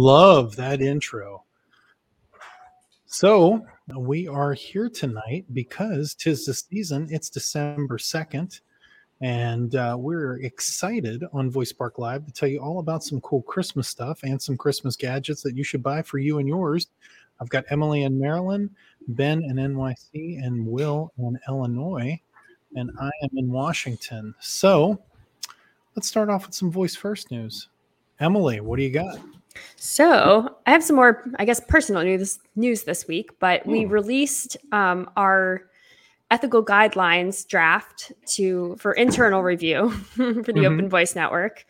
Love that intro. So we are here tonight because tis the season. It's December 2nd, and uh, we're excited on Voice Spark Live to tell you all about some cool Christmas stuff and some Christmas gadgets that you should buy for you and yours. I've got Emily in Maryland, Ben in NYC, and Will in Illinois, and I am in Washington. So let's start off with some Voice First news. Emily, what do you got? So I have some more, I guess, personal news news this week. But we Hmm. released um, our ethical guidelines draft to for internal review for the Mhm. Open Voice Network,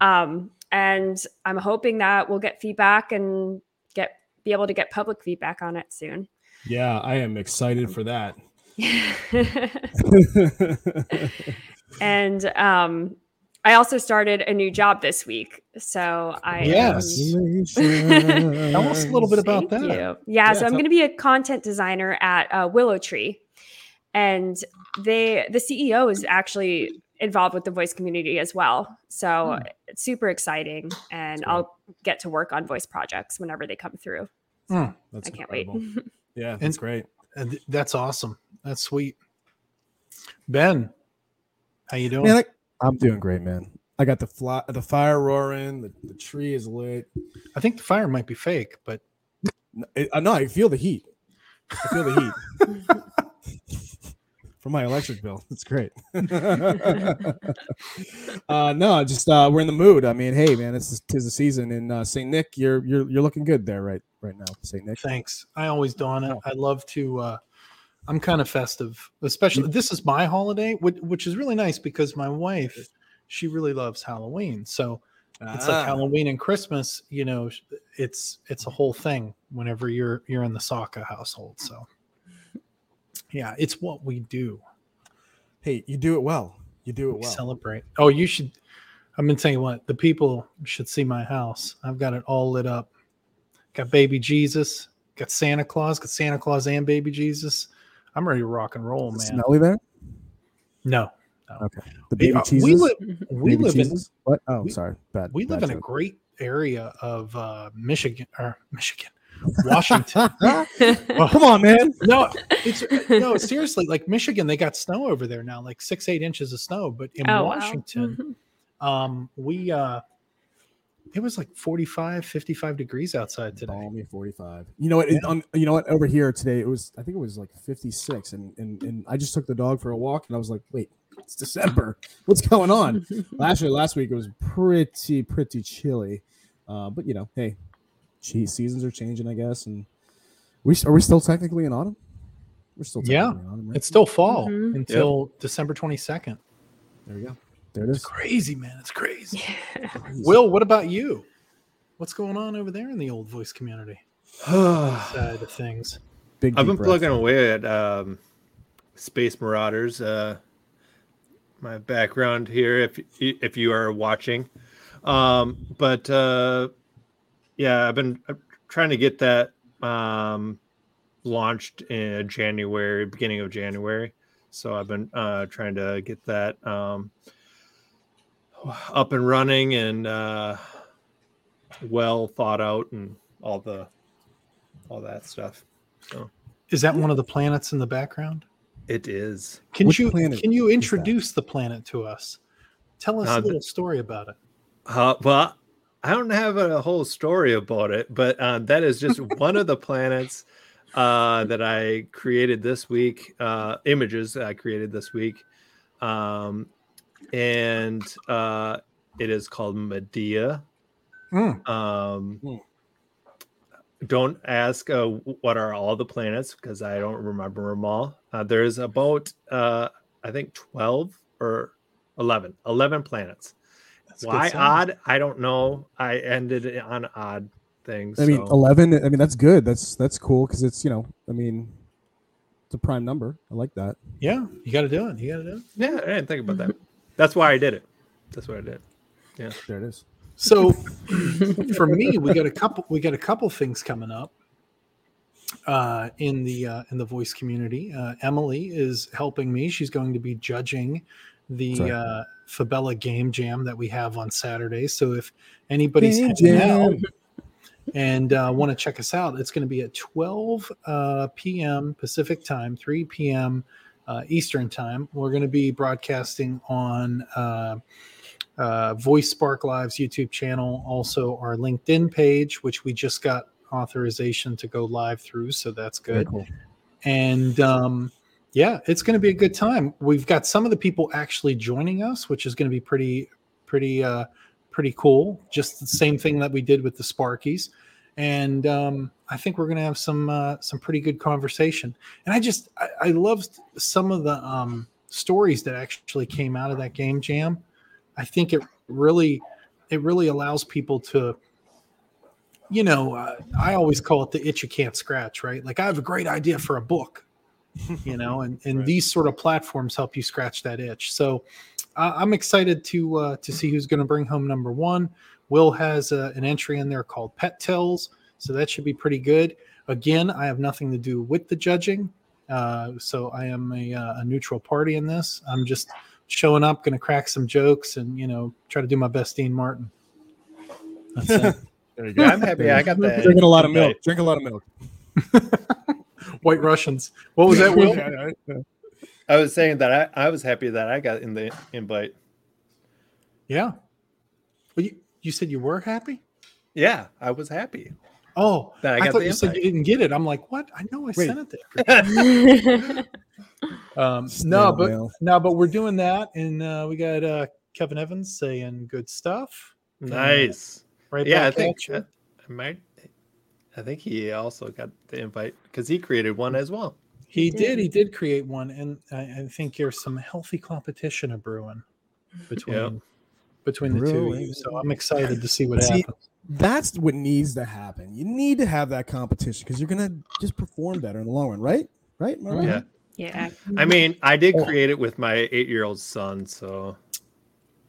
um, and I'm hoping that we'll get feedback and get be able to get public feedback on it soon. Yeah, I am excited for that. and um, I also started a new job this week, so I Yes. am- Tell us a little bit about Thank that. you. Yeah, Yeah, so I'm going to be a content designer at uh, WillowTree, and they the CEO is actually involved with the voice community as well. So Hmm. it's super exciting, and That's I'll get to work on voice projects whenever they come through. Hmm. That's I can't incredible. wait. Yeah, And- great. And th- that's awesome. That's sweet. Ben, how you doing? Man, I, I'm doing great, man. I got the fly, the fire roaring. The, the tree is lit. I think the fire might be fake, but No, it, uh, no, I feel the heat. I feel the heat from my electric bill. It's great. uh, no, just uh, we're in the mood. I mean, hey, man, it's tis the season, and uh, Saint Nick, you're you're you're looking good there, right? Right now, Saint Nick. thanks. I always do it. Oh. I love to. I'm kind of festive, especially this is my holiday, which, which is really nice because my wife, she really loves Halloween. So it's like Ah. Halloween and Christmas. You know, it's it's a whole thing whenever you're you're in the Saka household. So yeah, it's what we do. Hey, you do it well. You do it We well. celebrate. Oh, you should. I'm gonna tell you what. The people should see my house. I've got it all lit up. Got baby Jesus. Got Santa Claus. Got Santa Claus and baby Jesus. I'm ready to rock and roll, man. Smelly there? No, Okay. The baby uh, cheeses. we live. We Baby live in. What? Oh, we- sorry. Bad. We live bad in a great area of uh, Michigan or Michigan, Washington. well, Come on, man. no, it's no seriously. Like Michigan, they got snow over there now, like six eight inches of snow. But in Oh, wow. Washington, um we uh it was like 45 55 degrees outside today Balmy 45. You know what? Yeah. on, you know what? Over here today, it was. I think it was like 56, and and and I just took the dog for a walk, and I was like, wait, it's December. What's going on? last year, last week, it was pretty pretty chilly. Uh, but you know, hey, gee, seasons are changing, I guess, and we are we still technically in autumn? We're still Yeah. in autumn, right? it's still fall Mhm. until december 22nd there we go. There it it's crazy man it's crazy Crazy. will what about you what's going on over there in the old voice community side of things Big I've been breath. plugging away at um, Space Marauders. Uh, my background here, if if you are watching, um, but uh, yeah, I've been uh, trying to get that um, launched in January, beginning of January. So I've been uh, trying to get that um, up and running and uh, well thought out and all the all that stuff. So is that one of the planets in the background it is. can Which you can you introduce the planet to us tell us Uh, a little story about it Uh, well, I don't have a whole story about it, but uh, that is just one of the planets uh, that I created this week. Uh, images I created this week, um, and uh, it is called Medea. Mm. Um, Hmm. Don't ask uh, what are all the planets because I don't remember them all. Uh, there's about uh, I think twelve or 11, 11 planets. That's Why odd? I don't know. I ended on odd things. I mean, 11. I mean, that's good. That's that's cool because it's you know, I mean, it's a prime number. I like that. yeah you got to do it you got to do it yeah, I didn't think about that. That's why I did it. That's what I did. Yeah, there it is. So for me, we got a couple we got a couple things coming up uh, in the uh, in the voice community. Uh, Emily is helping me. She's going to be judging the Sorry. uh, Fabella Game Jam that we have on Saturday. So if anybody's Game hanging out, and uh, want to check us out, it's going to be at 12 uh, p.m. Pacific time, 3 p.m. Uh, Eastern time. We're going to be broadcasting on uh, uh, Voice Spark Live's YouTube channel, also our LinkedIn page, which we just got authorization to go live through, so that's good. cool. And um, yeah, it's going to be a good time. We've got some of the people actually joining us, which is going to be pretty, pretty, uh, pretty cool. Just the same thing that we did with the Sparkies, and um, I think we're going to have some uh, some pretty good conversation. And I just I, I loved some of the um, stories that actually came out of that game jam. I think it really it really allows people to you know uh, i always call it the itch you can't scratch right like i have a great idea for a book you know and and Right. these sort of platforms help you scratch that itch so uh, i'm excited to uh, to see who's going to bring home number one will has uh, an entry in there called pet tells so that should be pretty good again i have nothing to do with the judging uh, so i am a, uh, a neutral party in this i'm just showing up going to crack some jokes and you know try to do my best dean martin that's it There you Yeah, I'm happy I got that. Drinking a lot of milk. Drink a lot of milk. white russians what was that will Yeah, yeah. I was saying that I, I was happy that I got in the invite. Yeah. Well, you, you said you were happy? Yeah, I was happy. Oh, That I I, got thought the you said you didn't get it. I'm like, what? I know I Wait. sent it there. Um, no, but mail. no, but we're doing that, and uh, we got uh, Kevin Evans saying good stuff. Nice. Right? Yeah, I think at uh, I might. I think he also got the invite because he created one as well. he He did. did. He did create one, and I, I think there's some healthy competition of brewing between between the two of you. So I'm excited to see what See, happens. That's what needs to happen. You need to have that competition because you're gonna just perform better in the long run, right? Right? Am I right? Yeah. yeah. I mean, I did Oh. create it with my eight-year-old son, so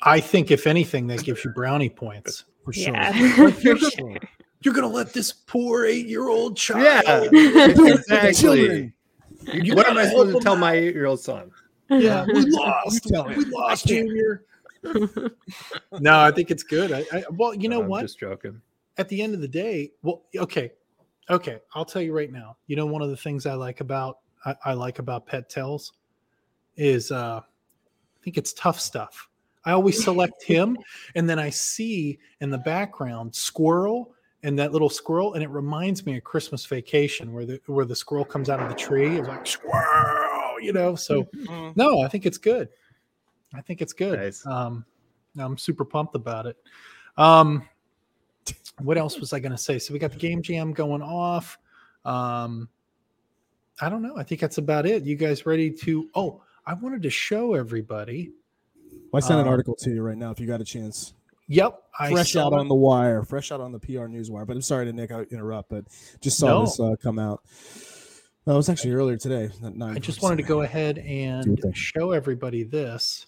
I think if anything, that gives you brownie points. For sure. Yeah. For you're, sure. gonna, you're gonna let this poor eight-year-old child. yeah, exactly. You what am I gotta supposed help to 'em tell out. my eight-year-old son? Yeah, we lost. tell him. We lost, Junior. no, I think it's good. I, I well, you know I'm what? Just joking. At the end of the day, well, okay, okay. I'll tell you right now. You know, one of the things I like about I, I like about Pet Tells is uh I think it's tough stuff. I always select him, and then I see in the background squirrel and that little squirrel, and it reminds me of Christmas Vacation, where the where the squirrel comes out of the tree. It's like squirrel, you know. So no, I think it's good. I think it's good. Nice. Um, I'm super pumped about it. Um, what else was I going to say? So we got the game jam going off. Um, I don't know. I think that's about it. You guys ready to? Oh, I wanted to show everybody. Well, I sent an Um, article to you right now if you got a chance. Yep, Fresh saw out it. on the wire, fresh out on the PR news wire. But I'm sorry to Nick, I interrupt, but just saw No. this uh, come out. No, it was actually earlier today. at nine. I just wanted to go ahead and show everybody this.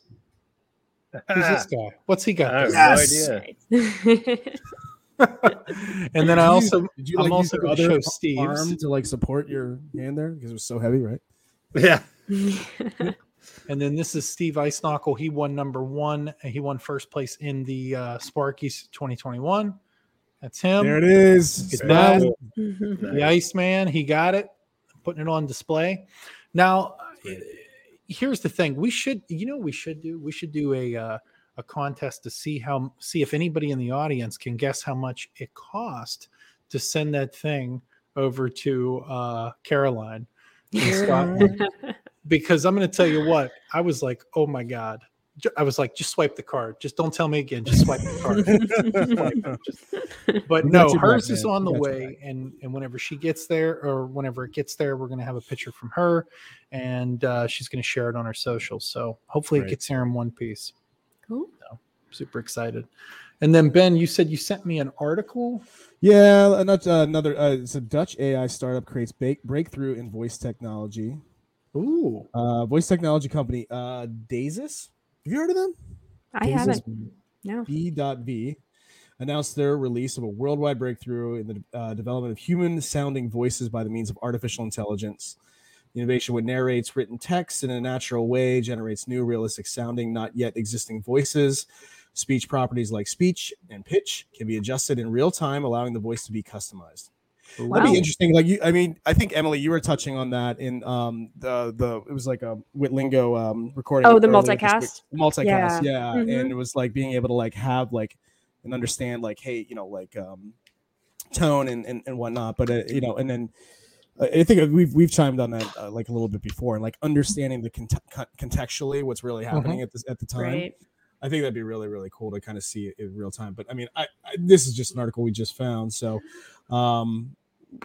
Who's this guy? What's he I got? have there? no idea. and then I also did you I'm like also going to show Steve arm to like support your hand there because it was so heavy, right? Yeah. And then this is Steve Eisenachel. He won number one. and He won first place in the uh, Sparkies 2021. That's him. there it is. Get Smile. that. Mhm. The Iceman. He got it. Putting it on display. Now, Sweet. Here's the thing. We should, you know, what we should do. We should do a uh, a contest to see how see if anybody in the audience can guess how much it cost to send that thing over to uh, Caroline in Scotland. because I'm going to tell you what I was like. Oh my god! Ju- I was like, just swipe the card. Just don't tell me again. Just swipe the card. Just- but no, got you back, hers is on the We got you way, and and whenever she gets there, or whenever it gets there, we're going to have a picture from her, and uh, she's going to share it on her socials. So hopefully, Great. it gets here in one piece. Cool. Super excited. And then Ben, you said you sent me an article. Yeah, another, another uh, it's a Dutch AI startup creates ba- breakthrough in voice technology. Ooh, Uh, voice technology company uh, Dasis. Have you heard of them? I Dasis haven't. No. B.V announced their release of a worldwide breakthrough in the uh, development of human sounding voices by the means of artificial intelligence. The innovation would narrates written text in a natural way, generates new realistic sounding, not yet existing voices. Speech properties like speech and pitch can be adjusted in real time, allowing the voice to be customized. That'd be interesting. Like you, I mean, I think Emily, you were touching on that in um the the it was like a Witlingo um recording. Oh, the multicast? Multicast, yeah. Mhm. And it was like being able to like have like and understand like, hey, you know, like um tone and and, and whatnot. But uh, you know, and then uh, I think we've we've chimed on that uh, like a little bit before, and like understanding the cont- con- contextually what's really happening at this at the time. Right. I think that'd be really really cool to kind of see it in real time. But I mean, I, I this is just an article we just found, so um,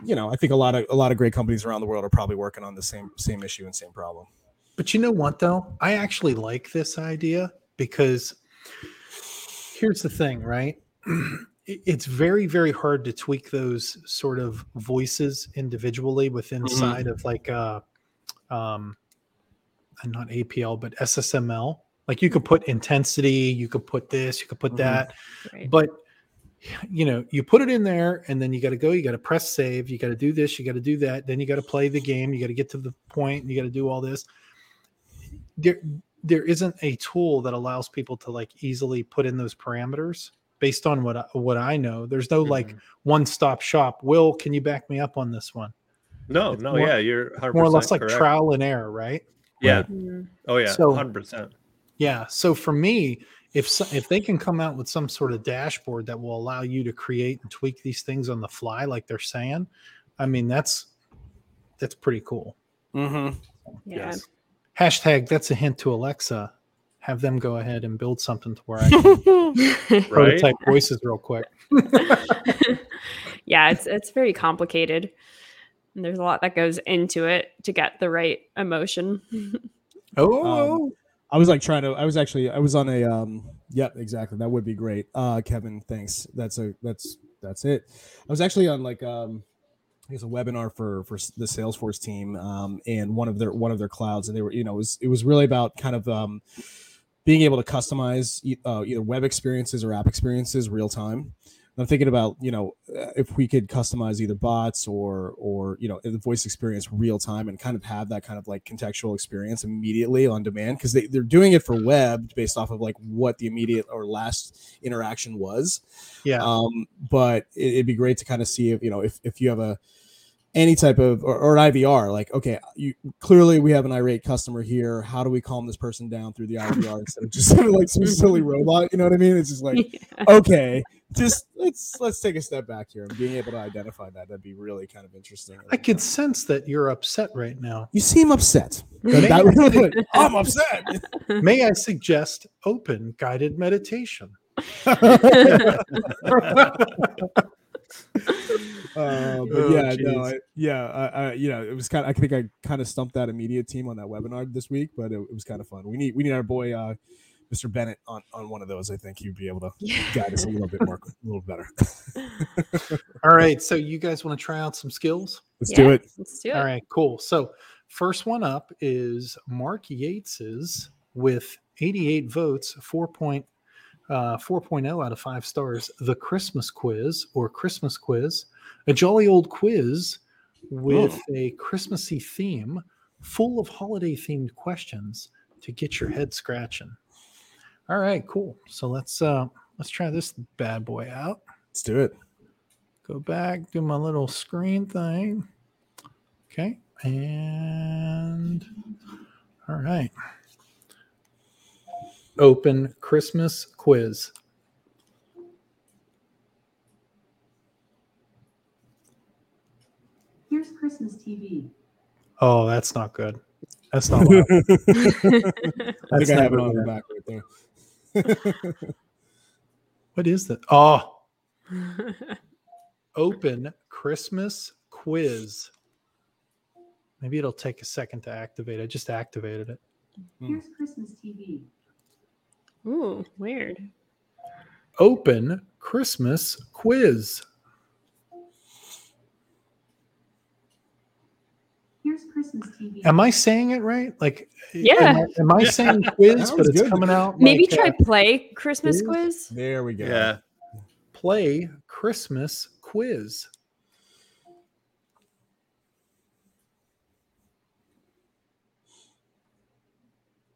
you know, I think a lot of a lot of great companies around the world are probably working on the same same issue and same problem. But you know what, though? I actually like this idea because here's the thing, right? It's very, very hard to tweak those sort of voices individually within side of like uh um and not APL, but SSML. Like you could put intensity, you could put this, you could put Mhm. that, Right. but you know you put it in there and then you got to go you got to press save you got to do this you got to do that then you got to play the game you got to get to the point you got to do all this there there isn't a tool that allows people to like easily put in those parameters based on what I, what I know there's no like Mhm. one stop shop will can you back me up on this one No, It's no, more- yeah, you're 100% more or less like correct. trial and error right Yeah. Mm. Oh yeah. So- 100%. Yeah. So for me, if so, if they can come out with some sort of dashboard that will allow you to create and tweak these things on the fly, like they're saying, I mean that's that's pretty cool. Mm-hmm. Yeah. Hashtag that's a hint to Alexa. Have them go ahead and build something to where I can Right? prototype voices real quick. yeah, it's it's very complicated. And there's a lot that goes into it to get the right emotion. Oh, I was like trying to. I was actually. I was on a. Um. Yep. Exactly. That would be great. Uh, Kevin. Thanks. That's a. That's that's it. I was actually on like um. I guess a webinar for for the Salesforce team. Um. And one of their one of their clouds, and they were. You know, it was it was really about kind of um. Being able to customize uh, either web experiences or app experiences real time. I'm thinking about you know if we could customize either bots or or you know the voice experience real time and kind of have that kind of like contextual experience immediately on demand because they, they're doing it for web based off of like what the immediate or last interaction was yeah. um but it, it'd be great to kind of see if you know if, if you have a any type of or, or an ivr like okay you clearly we have an irate customer here. How do we calm this person down through the ivr instead of just like some mm-hmm. silly robot? You know what i mean? It's just like okay just let's let's take a step back here and being able to identify that that'd be really kind of interesting. I could sense that you're upset right now. you seem upset. May That- I- that- i'm upset. May I suggest open guided meditation? Uh, but Oh, yeah, no. I, yeah, I, I, you know, it was kind. Of, I think I kind of stumped that immediate team on that webinar this week, but it, it was kind of fun. We need we need our boy, uh, Mr. Bennett, on on one of those. I think he'd be able to guide us a little bit more, a little better. All right. So you guys want to try out some skills? Let's do it. Let's do it. All right, cool. So, first one up is Mark Yates's with 88 votes, 4. Uh, 4.0 out of 5 stars. The Christmas quiz or Christmas quiz, a jolly old quiz with a Christmassy theme, full of holiday themed questions to get your head scratching. All right, cool. So let's uh let's try this bad boy out. Let's do it. Go back, do my little screen thing. Okay. And all right. Open Christmas quiz. Here's Christmas TV. Oh, that's not good. That's not loud. I think That's I have it on the back right there. What is that? Oh, ah. open Christmas quiz. Maybe it'll take a second to activate. I just activated it. Here's Christmas TV. Ooh, weird. Open Christmas quiz. Here's Christmas TV. Am I saying it right? Like, Yeah. Am I, am I saying quiz, but it's good. coming out? Maybe like, try uh, play Christmas quiz? quiz. There we go. Yeah. play Christmas quiz.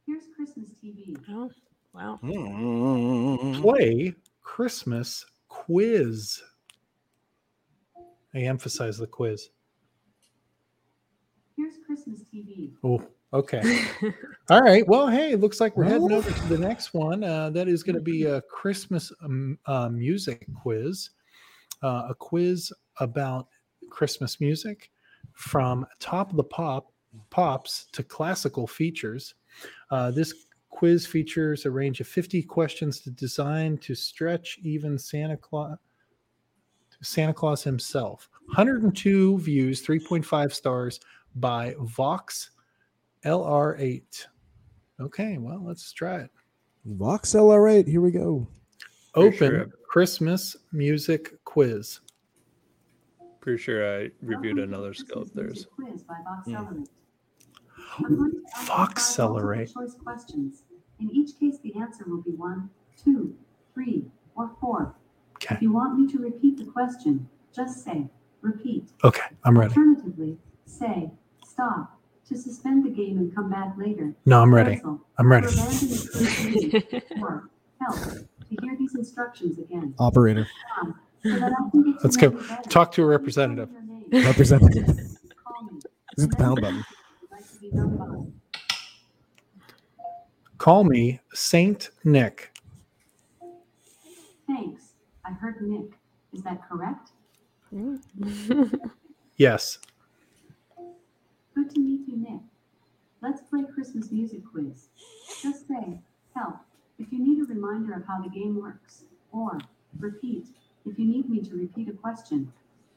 Here's Christmas TV. Oh, Wow. Mm. Play Christmas quiz. I emphasize the quiz. Here's Christmas TV. Oh, okay. All right. Well, hey, looks like we're heading over to the next one. Uh, that is going to be a Christmas um, uh, music quiz, uh, a quiz about Christmas music from top of the pop pops to classical features. Uh, this quiz features a range of 50 questions to design to stretch even Santa Claus Santa Claus himself. 102 views, 3.5 stars by Vox LR8. Okay, well, let's try it. Vox LR8, here we go. Open sure. Christmas music quiz. Pretty sure I reviewed another skull There's. Quiz by Vox mm. LR8. Fox accelerate. Choice questions. In each case, the answer will be one, two, three, or four. Okay. If you want me to repeat the question, just say repeat. Okay, I'm ready. Alternatively, say stop to suspend the game and come back later. No, I'm ready. Cancel. I'm ready. help to hear these instructions again. Operator. Let's go. Talk to a representative. Representative. Is it the pound button? Call me Saint Nick. Thanks. I heard Nick. Is that correct? Yes. Good to meet you, Nick. Let's play Christmas music quiz. Just say, help, if you need a reminder of how the game works. Or, repeat, if you need me to repeat a question.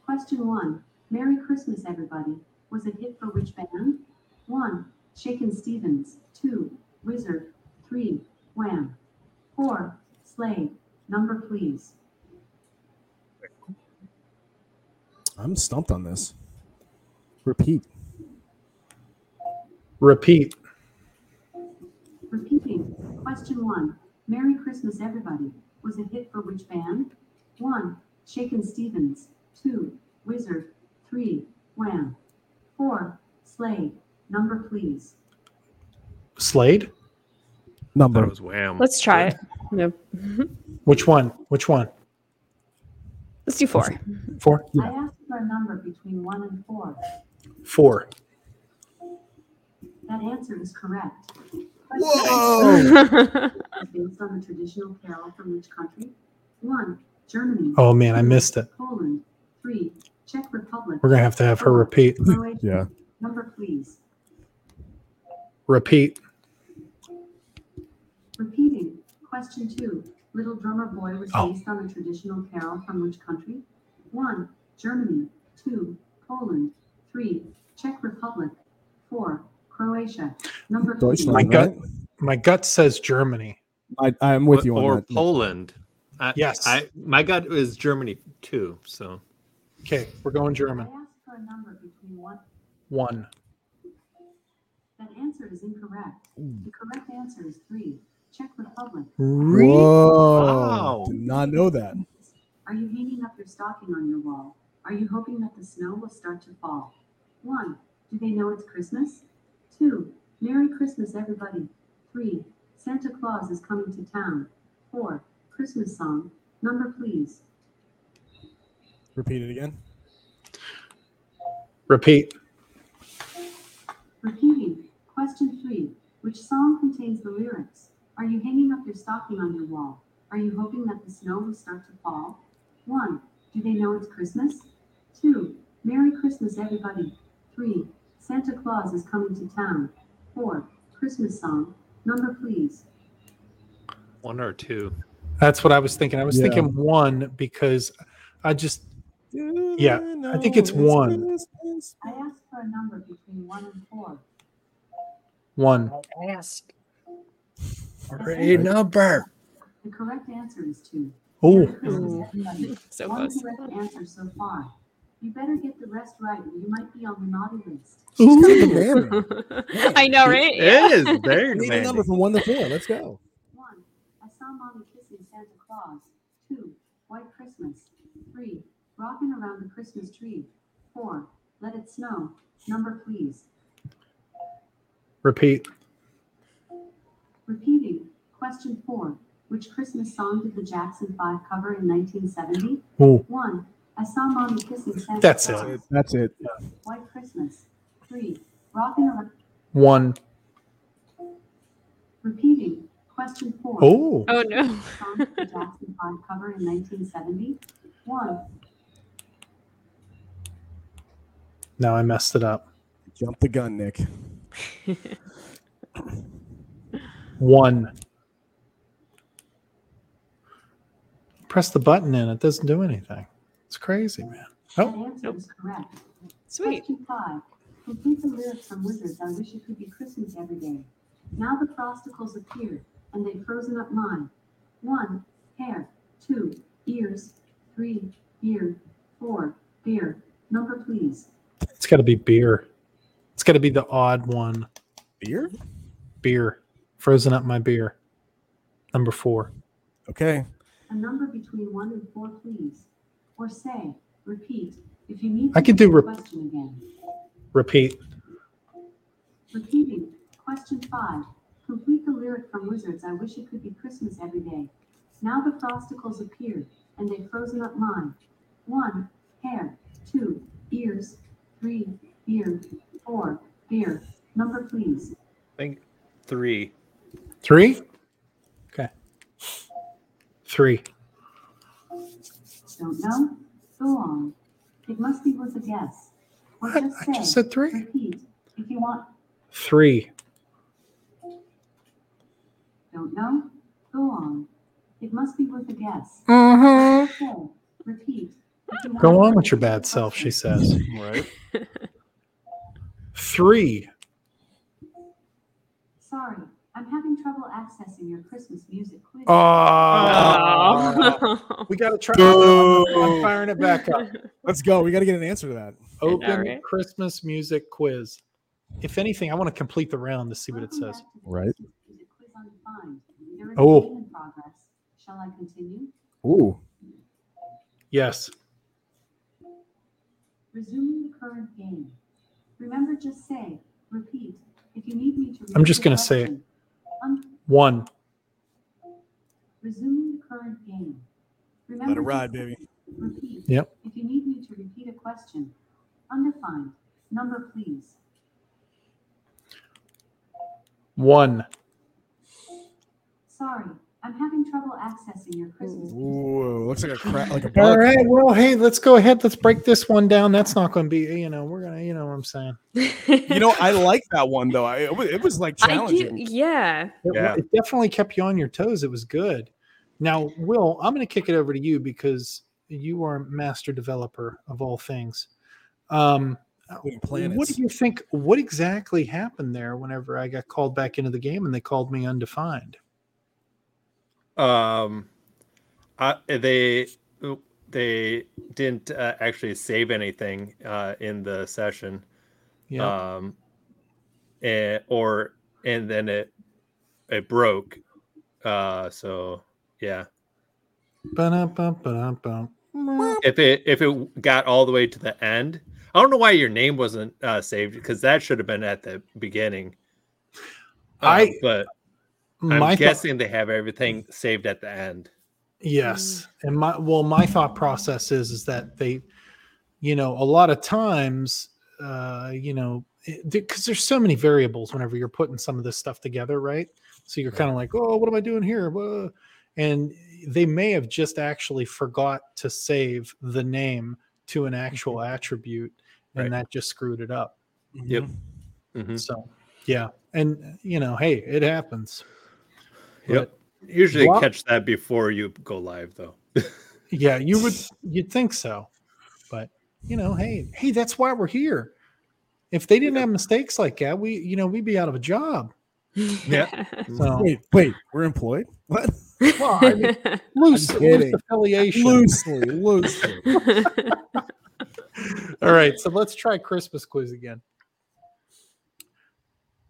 Question one Merry Christmas, everybody. Was a hit for which band? One, Shakin' Stevens. Two, Wizzard. Three, Wham. Four, Slade. Number, please. I'm stumped on this. Repeat. Repeat. Repeating. Question one. Merry Christmas, everybody. Was a hit for which band? One. Shakin' Stevens. Two. Wizzard. Three. Wham. Four. Slade. Number, please. Slade. Number. it was wham. Let's try it. Nope. Which one? Which one? Let's do four. Four. I asked for a number between one and four. Four. That answer is correct. Whoa! Is based on the traditional carol from which country? One. Germany. Oh man, I missed it. Poland. Three. Czech Republic. We're gonna have to have her repeat. Croatia. Yeah. Number, please. Repeat. Repeating. Question two. Little Drummer Boy was Oh. based on a traditional carol from which country? One, Germany. Two, Poland. Three, Czech Republic. Four, Croatia. Number Deutschland. My three. gut- right? My gut says Germany. I, I'm with you on or that. Poland. I, Yes. I my gut is Germany too. So Okay, we're going I German. asked for a number between one. One. That answer is incorrect. The correct answer is three, Czech Republic. Re- Whoa! Wow. Did not know that. Are you hanging up your stocking on your wall? Are you hoping that the snow will start to fall? One, do they know it's Christmas? Two, Merry Christmas, everybody. Three, Santa Claus is coming to town. Four, Christmas song. Number, please. Repeat it again. Repeat. Repeating. Question three, which song contains the lyrics? Are you hanging up your stocking on your wall? Are you hoping that the snow will start to fall? One, do they know it's Christmas? Two, Merry Christmas, everybody. Three, Santa Claus is coming to town. Four, Christmas song. Number, please. one or two. That's what I was thinking. I was Yeah. thinking one because I just Yeah, I think it's one. I asked for a number between one and four. One. That's Great number. The correct answer is two. Oh, Merry Christmas. So One close. correct answer so far. You better get the rest right, or you might be on the naughty list. She's kind of. I know, right? It is very I need a number from one to four. Let's go. One, I saw mommy kissing Santa Claus. Two, White Christmas. Three, rocking around the Christmas tree. Four, let it snow. Number, please. Repeat. Repeating. Question four. Which Christmas song did the Jackson 5 cover in 1970? Ooh, 1. I saw Mommy kissing Santa That's it. That's it. White Christmas. 3. Rockin' Around. one. Repeating. Question 4. Oh, oh no. Song did the Jackson 5 cover in 1970? 1. now I messed it up. Jump the gun, Nick. One. Press the button and it doesn't do anything. It's crazy, man. Oh. That Oh, answer is correct. Sweet. Question 5. Complete the lyrics from Wizzard's I wish it could be Christmas every day. Now the frosticles appeared, and they've frozen up mine. 1. Hair. 2. Ears. 3. Beard. 4. Beer. Number, please. it's got to be beer. It's got to be the odd one. Beer? Beer. Frozen up my beer. Number four. Okay. A number between 1 and 4, please. Or say, repeat, if you need I to could do repeat question again. Repeat. Repeating. Question 5. Complete the lyric from Wizzard's I wish it could be Christmas every day. Now the frosticles appeared, and they've frozen up mine. 1. Hair. 2. Ears. 3. Beard. 4. Beer. Number, please. I think three. Three? Okay. Three. Don't know? Go on. It must be worth a guess. Or What? just I say. just said three. Repeat. If you want. Three. Don't know? Go on. It must be worth a guess. Uh-huh. Say. Repeat. Go on with your bad self, she says. Right. Three. Sorry, I'm having trouble accessing your Christmas music quiz. Oh. Oh. We got to try. I'm firing it back up. Let's go. We got to get an answer to that. Open right? Christmas music quiz. If anything, I want to complete the round to see what it says. back to the Right. Christmas Music Quiz Undefined. There is Oh. a game in progress. Shall I continue? Ooh. Yes. Resuming the current game. Remember, just say, repeat. If you need me to I'm just gonna say it. One. resuming the current game. Remember, Let it ride, baby. Repeat. Yep. If you need me to repeat a question. Undefined. Number, please. One. Sorry, I'm having trouble accessing your Christmas music. Ooh. Looks like a crap. Like a All bug. right. Well, hey, let's go ahead. Let's break this one down. That's not going to be, you know, we're going to, you know what I'm saying. You know, I like that one though. I, it, was, it was like I do, challenging. yeah. It, Yeah. it definitely kept you on your toes. It was good. Now, Will, I'm going to kick it over to you because you are master developer of all things. Um, Including what do you think? What exactly happened there whenever I got called back into the game and they called me undefined? Um, I, they they didn't uh, actually save anything uh, in the session. Yeah. Um, and, or and then it it broke. Uh, so yeah, if it if it got all the way to the end, I don't know why your name wasn't uh, saved because that should have been at the beginning. Uh, I- but I'm My thought- guessing they have everything saved at the end. Yes, and my well, my thought process is is that they, you know, a lot of times, uh, you know, because there's so many variables whenever you're putting some of this stuff together, right? So you're kind of like, oh, what am I doing here? Whoa. And they may have just actually forgot to save the name to an actual attribute, and Right. that just screwed it up. Yep. Mm-hmm. Mhm. So, yeah, and you know, hey, it happens. Yep. Usually Blo- catch that before you go live, though. Yeah, you would you'd think so. But you know, hey, hey, that's why we're here. If they didn't have mistakes like that, we you know, we'd be out of a job. Yeah. So Wait, wait. We're employed. What? well, I mean, loose, loose affiliation. Loosely, loosely. All right, so let's try Christmas quiz again.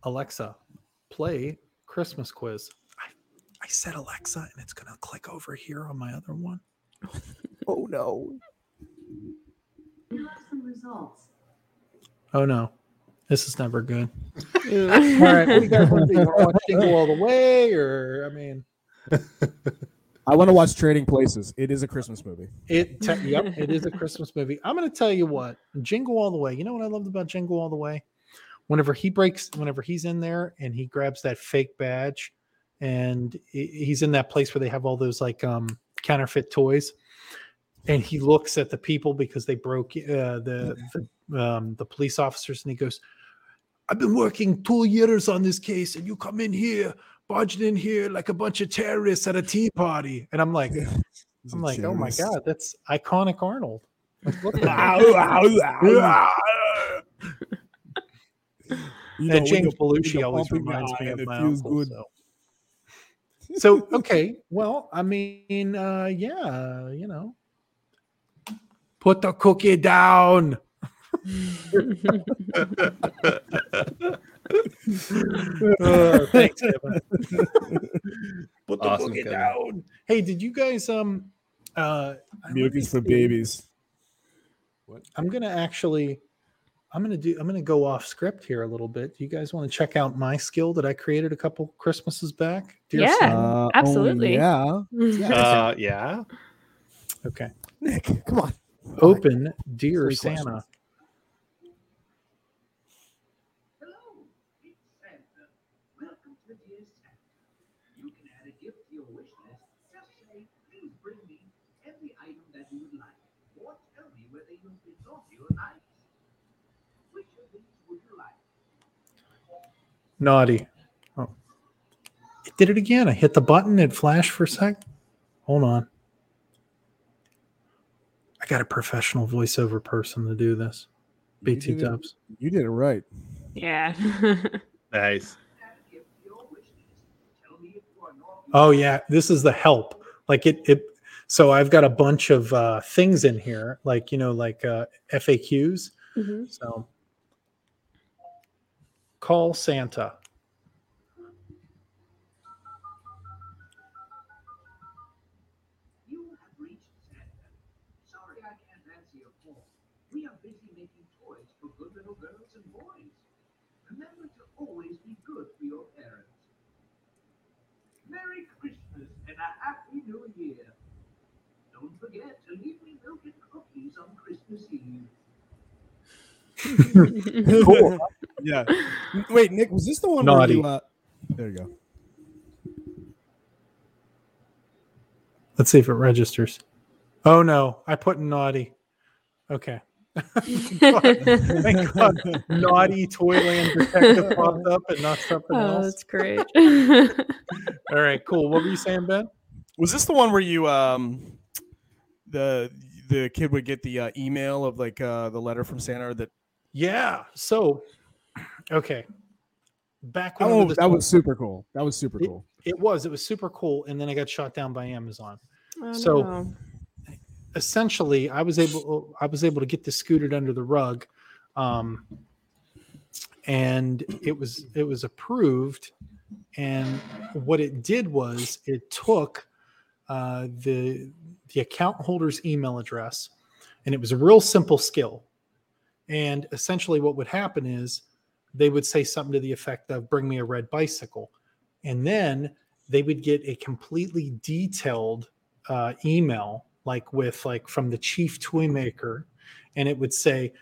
Alexa, play Christmas quiz. I, I said Alexa, and it's gonna click over here on my other one. Oh no. Here are some results. Oh no. This is never good. All right, what do you guys want to do? You want to watch Jingle All the Way, or I mean, I want to watch Trading Places. It is a Christmas movie. it. Te- yep, it is a Christmas movie. I'm going to tell you what, Jingle All the Way. You know what I loved about Jingle All the Way? Whenever he breaks, whenever he's in there and he grabs that fake badge, and he's in that place where they have all those like um counterfeit toys, and he looks at the people because they broke uh, the the, um, the police officers, and he goes, "I've been working two years on this case, and you come in here." Barging in here like a bunch of terrorists at a tea party, and I'm like, He's I'm like, oh my god, that's iconic Arnold. You know, and James Belushi always reminds me of my uncle. good. So. So okay, well, I mean, uh, yeah, you know, put the cookie down. Uh, thanks, Put the Awesome, cookie Kevin. down. Hey, did you guys um uh let Milk is for babies. What? I'm gonna actually I'm gonna do I'm gonna go off script here a little bit. Do you guys want to check out my skill that I created a couple Christmases back? Dear Yeah. Sam? Uh, oh, absolutely. yeah. yeah. Uh, yeah. Okay. Nick, come on. Open Dear Santa. questions. Hello, it's Santa. Welcome to Dear Santa. You can add a gift to your wish list. Just say, please bring me every item that you would like. Or tell me whether you've been naughty or nice. Which of these would you like? Naughty. Oh. It did it again. I hit the button, it flashed for a sec. Hold on. I got a professional voiceover person to do this. You BT it- dubs. You did it right. yeah. Nice. Add a gift to your wish list. Tell me if you are naughty. Oh yeah, this is the help. Like it it so I've got a bunch of uh things in here, like you know, like uh FAQs. Mhm. So call Santa. You have reached Santa. Sorry I can't answer your call. We are busy making toys for good little girls and boys. Remember to always be good for your parents. Merry Christmas and a Happy New Year. Don't forget to leave me milk and cookies on Christmas Eve. Cool. yeah. Wait, Nick, was this the one Naughty. where you? Uh, there you go. Let's see if it registers. Oh no, I put naughty. Okay. Thank God. Naughty Toyland Detective popped up and not something oh, else. that's great. All right, cool. What were you saying, Ben? Was this the one where you um the the kid would get the uh, email of like uh the letter from Santa or that Yeah. So, okay. Back when Oh, this that was super cool. That was super cool. it was it was super cool, and then I got shot down by Amazon. Oh, So- no. essentially i was able i was able to get this scooted under the rug um, and it was it was approved and what it did was it took uh, the the account holder's email address and it was a real simple skill and essentially what would happen is they would say something to the effect of bring me a red bicycle. And then they would get a completely detailed uh, email like with like from the chief toy maker. And it would say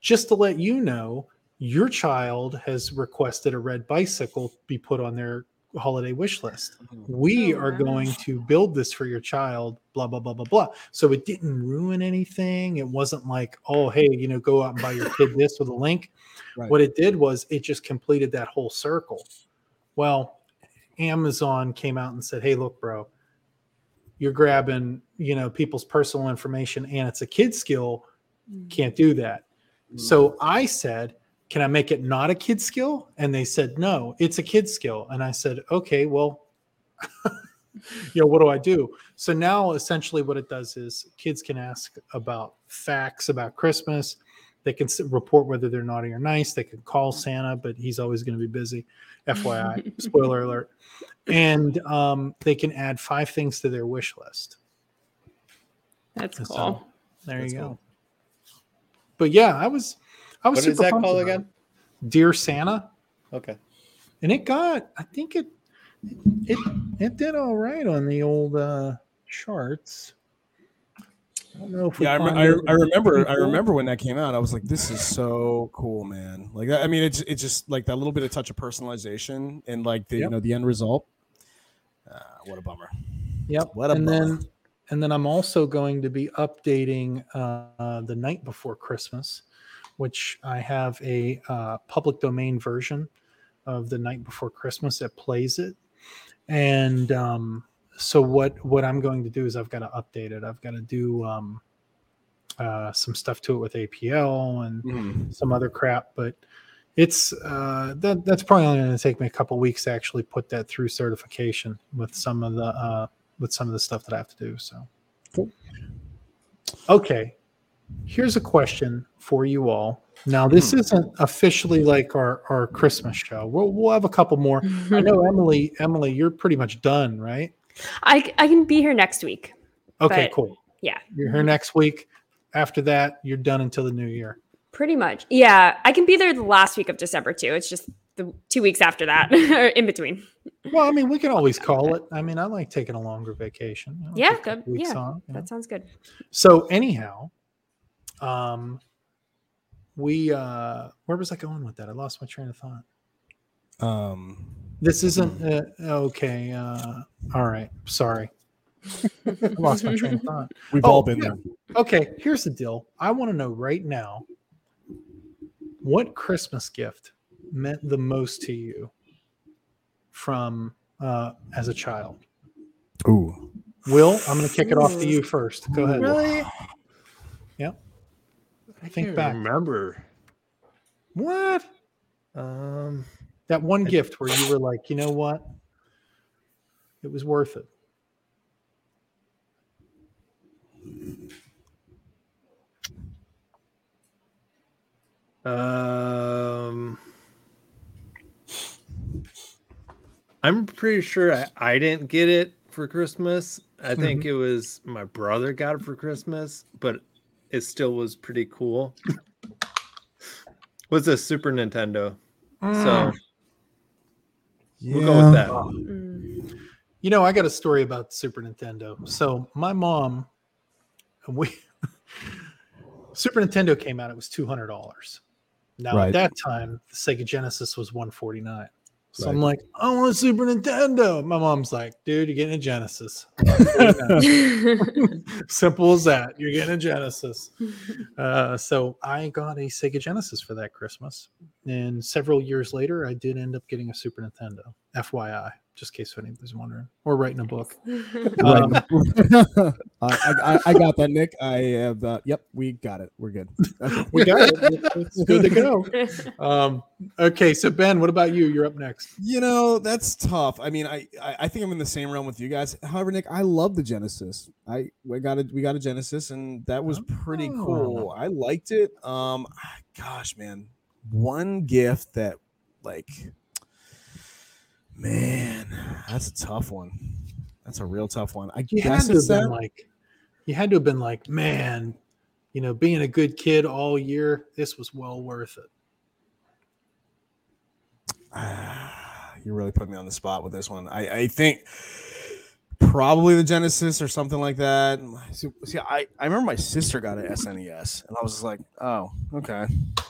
just to let you know your child has requested a red bicycle be put on their holiday wish list. Mm-hmm. We Oh, are wow. going to build this for your child blah blah blah blah blah. So it didn't ruin anything. It wasn't like oh hey you know go out and buy your kid this with a link. Right. what it did was it just completed that whole circle. Well amazon came out and said hey look bro you're grabbing you know people's personal information and it's a kid skill. Mm. Can't do that. Mm. So i said can i make it not a kid skill? And they said no it's a kid skill. And i said okay well you know what do i do? So now essentially what it does is kids can ask about facts about christmas. They can report whether they're naughty or nice. They can call santa but he's always going to be busy fyi spoiler alert. And um, they can add five things to their wish list. That's So, cool. there That's you go. cool. but yeah i was i was What is super that pumped called about it. again? Dear Santa, Okay. and it got I think it it it did all right on the old uh charts. I don't know if Yeah, I, rem- I, I remember. I remember when that came out. I was like, "This is so cool, man!" Like, I mean, it's it's just like that little bit of touch of personalization and like the you know the end result. Uh, what a bummer. Yep. What a and bummer. then and then I'm also going to be updating uh, the night before Christmas, which I have a uh, public domain version of the night before Christmas that plays it. And um, so what what I'm going to do is I've got to update it. I've got to do um, uh, some stuff to it with APL and Mhm. some other crap, but it's uh, that that's probably only going to take me a couple weeks to actually put that through certification with some of the uh, with some of the stuff that I have to do. So, Cool. okay, here's a question for you all. Now, this Hmm. isn't officially like our our Christmas show. We'll we'll have a couple more. I know Emily. Emily, you're pretty much done, right? I, I can be here next week. Okay, cool. Yeah. You're here next week. After that, you're done until the new year. Pretty much. Yeah. I can be there the last week of December too. It's just the two weeks after that or in between. Well, I mean, we can always call it. I mean, I like taking a longer vacation. Yeah, good. Yeah, on, you know. That sounds good. So anyhow, um, we uh, where was I going with that? I lost my train of thought. Um, This isn't uh, okay. Uh, all right, sorry, I lost my train of thought. we've Oh, all been yeah. there. Okay, here's the deal. I want to know right now what Christmas gift meant the most to you from uh, as a child. Ooh. Will, I'm going to kick it off to you first. Go ahead. Really? Yep. I Think can't back. remember. What? Um, That one gift where you were like, you know what? It was worth it. um, I'm pretty sure I, I didn't get it for Christmas. I think it was my brother got it for Christmas, but it still was pretty cool. was a Super Nintendo. So we'll go with that. Mm. You know, I got a story about Super Nintendo. So my mom, we Super Nintendo came out. It was two hundred dollars. Now Right. at that time, the Sega Genesis was one forty nine. So I'm like, I want a Super Nintendo. My mom's like, dude, you're getting a Genesis. Simple as that. You're getting a Genesis. Uh, so I got a Sega Genesis for that Christmas. And several years later, I did end up getting a Super Nintendo. FYI, just in case anybody's wondering, or writing a book. Um, I, I, I got that, Nick. I have. Uh, yep, we got it. We're good. Okay. we got it. It's good to go. Um, okay, so Ben, what about you? You're up next. You know, that's tough. I mean, I, I I think I'm in the same realm with you guys. However, Nick, I love the Genesis. I we got a we got a Genesis, and that was pretty Oh. cool. I liked it. Um, gosh, man, one gift that like, man, that's a tough one. That's a real tough one. I You had guess to have it's that. been like, you had to have been like, man, you know, being a good kid all year, this was well worth it. You're really putting me on the spot with this one. I, I think probably the Genesis or something like that. See, see, I, I remember my sister got an SNES, and I was like, oh, okay.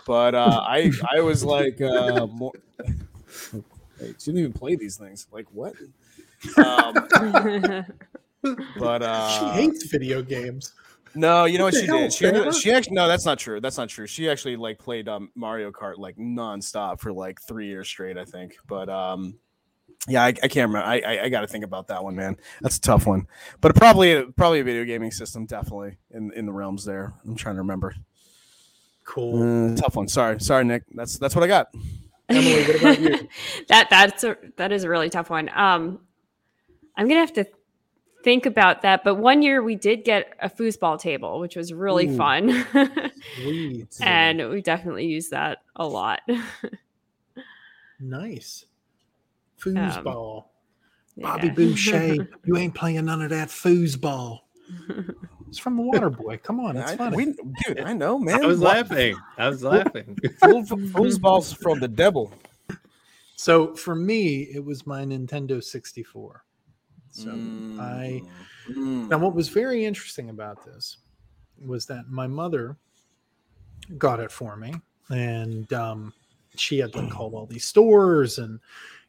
But uh, I I was like, uh, more. Wait, she didn't even play these things. Like what? Um, but she uh, hates video games. no, you know what the she hell, did? She Sarah? she actually no, that's not true. That's not true. She actually like played um, Mario Kart like nonstop for like three years straight, I think. But um, yeah, I, I can't remember. I I, I got to think about that one, man. That's a tough one. But probably probably a video gaming system, definitely in in the realms there. I'm trying to remember. Cool. Uh, tough one. Sorry, sorry, Nick. That's that's what I got. Emily, what about you? that that's a that is a really tough one. Um, I'm gonna have to think about that. But one year we did get a foosball table, which was really Ooh. fun, and we definitely used that a lot. Nice. Um, Foosball. Bobby Yeah. Boucher, you ain't playing none of that foosball. It's from the Water Boy. Come on, it's I, funny. we, dude, I know, man. I was What- laughing. I was laughing. Fool- Foosball's from the devil. So for me, it was my Nintendo 64. So I Mm. now what was very interesting about this was that my mother got it for me, and um, she had like called all these stores and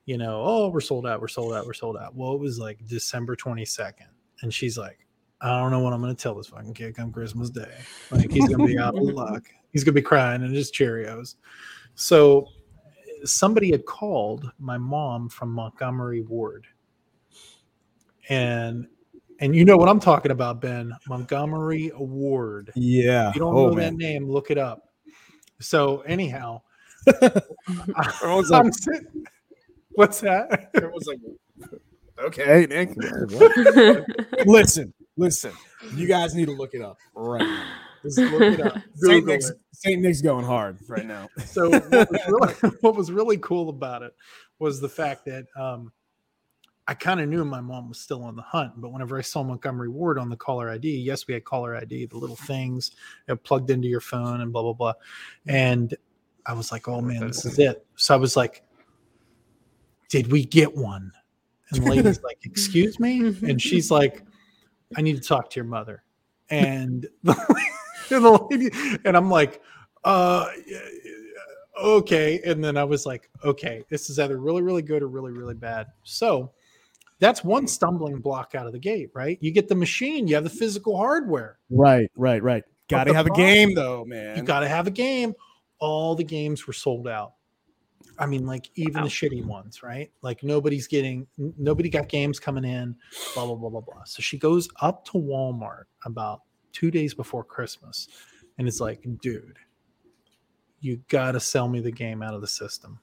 you know, oh, we're sold out, we're sold out, we're sold out. Well, it was like December 22nd, and she's like, I don't know what I'm gonna tell this fucking kid come Christmas Day. Like he's gonna be out of luck. He's gonna be crying and just Cheerios. So somebody had called my mom from Montgomery Ward. And and you know what I'm talking about, Ben. Montgomery Ward. Yeah. If you don't oh know man. that name, look it up. So anyhow, Everyone's like, I'm sitting- what's that? everyone's like, okay, Nick. listen, listen. You guys need to look it up right now. Just look it up. Saint Nick's. Saint Nick's going hard right now. So what was, really, what was really cool about it was the fact that um, I kind of knew my mom was still on the hunt, but whenever I saw Montgomery Ward on the caller ID, yes, we had caller ID, the little things that plugged into your phone and blah blah blah, and I was like, oh man, this is it. So I was like, did we get one? And the lady's like, excuse me, and she's like, I need to talk to your mother, and the, and, the lady, and I'm like, uh okay. And then i was like okay this is either really really good or really really bad. So that's one stumbling block out of the gate right? You get the machine you have the physical hardware. Right, right, right. Got to have a game though, man. you got to have a game. All the games were sold out i mean like even the shitty ones right? Like nobody's getting nobody got games coming in blah blah blah blah blah. So she goes up to walmart about two days before christmas and it's like dude you got to sell me the game out of the system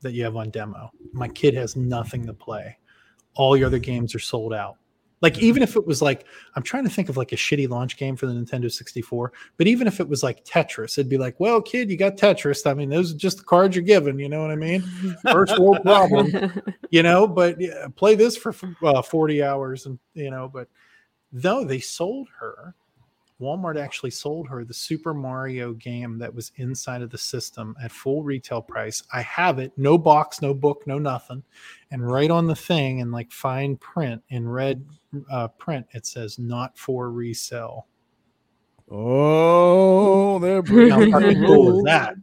that you have on demo. My kid has nothing to play. All your other games are sold out like even if it was like i'm trying to think of like a shitty launch game for the nintendo 64 but even if it was like tetris it'd be like well kid you got tetris. I mean those are just the cards you're given you know what i mean? First world problem you know? But yeah, play this for uh, 40 hours and you know but though they sold her walmart actually sold her the super mario game that was inside of the system at full retail price. I have it no box no book no nothing and right on the thing in like fine print in red uh, print it says not for resale Oh, they're Now, breaking the cool is that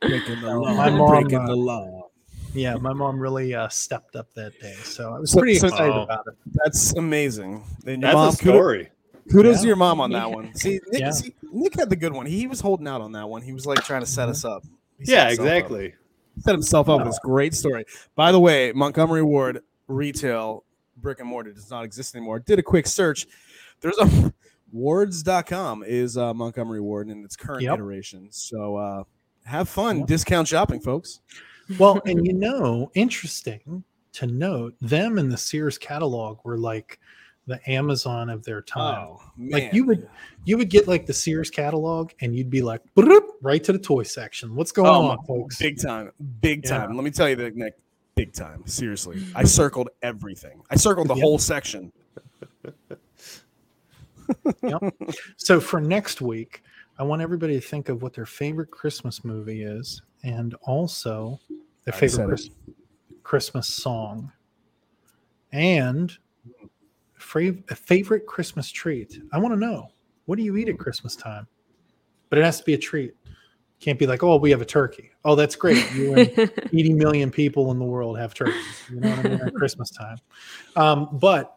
Breaking the law. My mom, breaking uh, the law. yeah my mom really uh, stepped up that day so i was So- pretty so- excited Oh. about it That's amazing. And your That's mom, a kudos- story. Kudos Yeah. to your mom on that one. See Nick, Yeah. see, Nick had the good one. He was holding out on that one. He was like trying to set us up. He Yeah, himself up. exactly. Set himself up with this great story. By the way, Montgomery Ward retail brick and mortar does not exist anymore. Did a quick search. There's a wards.com is uh, Montgomery Ward in its current Yep. iteration. So uh, have fun Yep. discount shopping, folks. well and you know interesting to note them and the sears catalog were like the amazon of their time Oh, like you would you would get like the sears catalog and you'd be like right to the toy section what's going Oh, on folks Big time. Big Yeah. time. Let me tell you that, Nick. Big time. Seriously. I circled everything. I circled the Yep. whole section. yep. so for next week i want everybody to think of what their favorite christmas movie is and also their favorite christmas song and fra- a favorite christmas treat i want to know what do you eat at christmas time but it has to be a treat can't be like oh we have a turkey. Oh that's great. You and 80 million people in the world have turkeys. You know what i mean? At christmas time. Um, but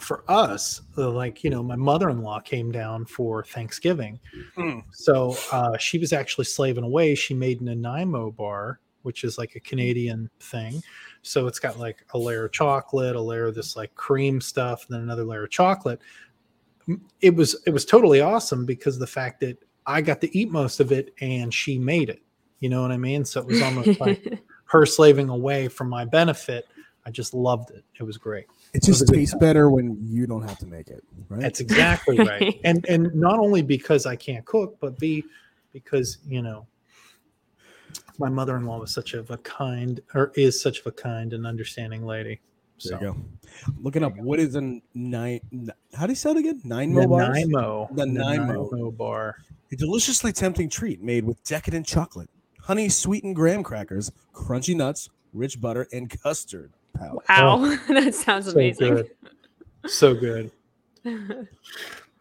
for us uh, like you know my mother-in-law came down for thanksgiving. Mm. so uh, she was actually slaving away. She made an nanaimo bar which is like a canadian thing. So it's got like a layer of chocolate a layer of this like cream stuff and then another layer of chocolate. It was it was totally awesome because the fact that i got to eat most of it and she made it you know what i mean so it was almost like her slaving away for my benefit i just loved it it was great It just good tastes better when you don't have to make it, right? that's exactly right. And and not only because I can't cook, but B because, you know, my mother-in-law was such of a kind or is such of a kind and understanding lady. So There you go. Looking up what is a nine? How do you say it again? Nine mo bars. Nanaimo. The Nanaimo. Nanaimo bar. A deliciously tempting treat made with decadent chocolate, honey sweetened graham crackers, crunchy nuts, rich butter, and custard powder. Wow, oh. that sounds So amazing. good. So good.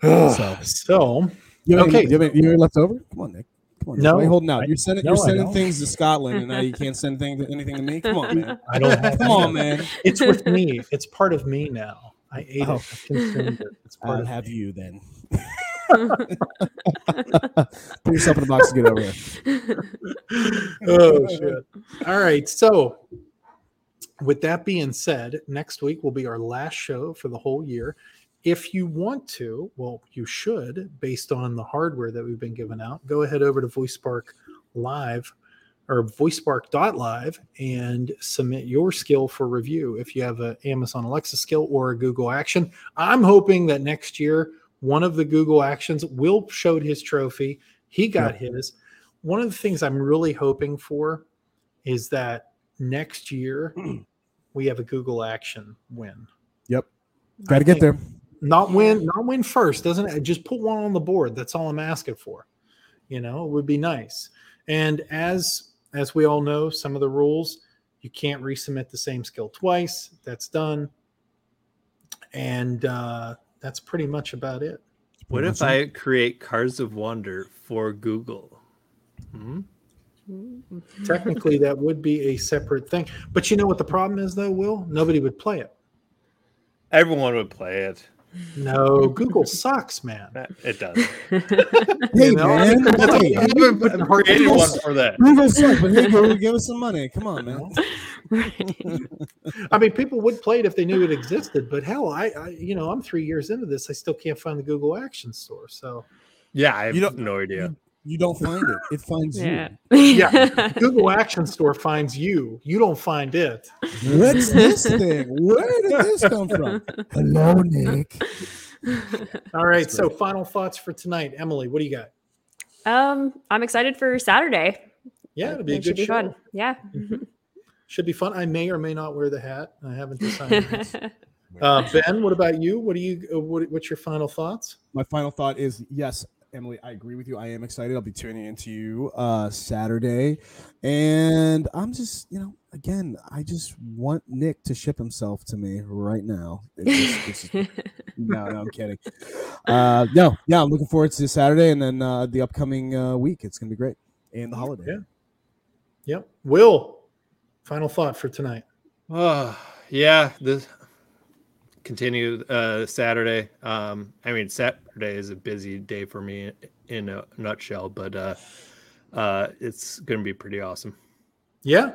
So- so You have Okay. any, you have any, you have any left over? Come on, Nick. Come on. No, Why you holding out? I- You're sending no, you're sending things to Scotland, and now you can't send things anything to me. Come on, man. I don't have Come on, man. It's with me. It's part of me now. I oh. ate Oh. it. I consumed it. It's part I'll of have me. you then. Put yourself in a box to get over here. oh shit. All right. So with that being said, next week will be our last show for the whole year. If you want to, well, you should, based on the hardware that we've been giving out, go ahead over to Voice Spark Live or voicespark.live and submit your skill for review if you have an Amazon Alexa skill or a Google action. I'm hoping that next year one of the Google actions will showed his trophy. He got his. One of the things I'm really hoping for is that next year we have a Google action win. Yep. Got to get there. Not win, not win first, doesn't it? Just put one on the board. That's all I'm asking for. You know, it would be nice. And as as we all know, some of the rules, you can't resubmit the same skill twice. That's done. And uh, that's pretty much about it. What if I create Cars of Wonder for Google? Hmm? Technically, that would be a separate thing. But you know what the problem is, though, Will? Nobody would play it. Everyone would play it. No, Google sucks, man. It does. Hey, You know, man. that's Hey, a- I haven't created one for that. Google sucks, but hey, Google, give us some money. Come on, man. I mean, people would play it if they knew it existed, but hell, I, I, you know, I'm three years into this. I still can't find the Google Action Store. So, Yeah, I have You don't- no idea. You don't find it; it finds yeah. yeah, Google Action Store finds you. You don't find it. What's this thing? Where did this come from? Hello, Nick. All right. So, final thoughts for tonight, Emily. What do you got? Um, I'm excited for Saturday. Yeah, it'll be a It should good be show. fun. Yeah. Should be fun. I may or may not wear the hat. I haven't decided. uh, ben, what about you? What do you? uh, What, what's your final thoughts? My final thought is yes, Emily, I agree with you. I am excited. I'll be tuning into you uh Saturday. And I'm just, you know, again, I just want Nick to ship himself to me right now. It's just- it's just- no, no, I'm kidding. Uh no, yeah, I'm looking forward to Saturday and then uh the upcoming uh week. It's gonna be great. And the holiday. Yeah. Yep. Will, final thought for tonight. Oh, yeah. This continue uh Saturday. Um, I mean Saturday is a busy day for me in a nutshell, but uh uh it's gonna be pretty awesome. Yeah.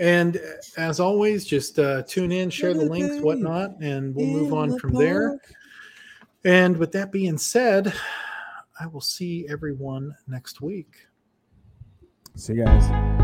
And uh, as always, just uh, tune in, share the links, whatnot, and we'll move on from there. And with that being said, I will see everyone next week. See you guys.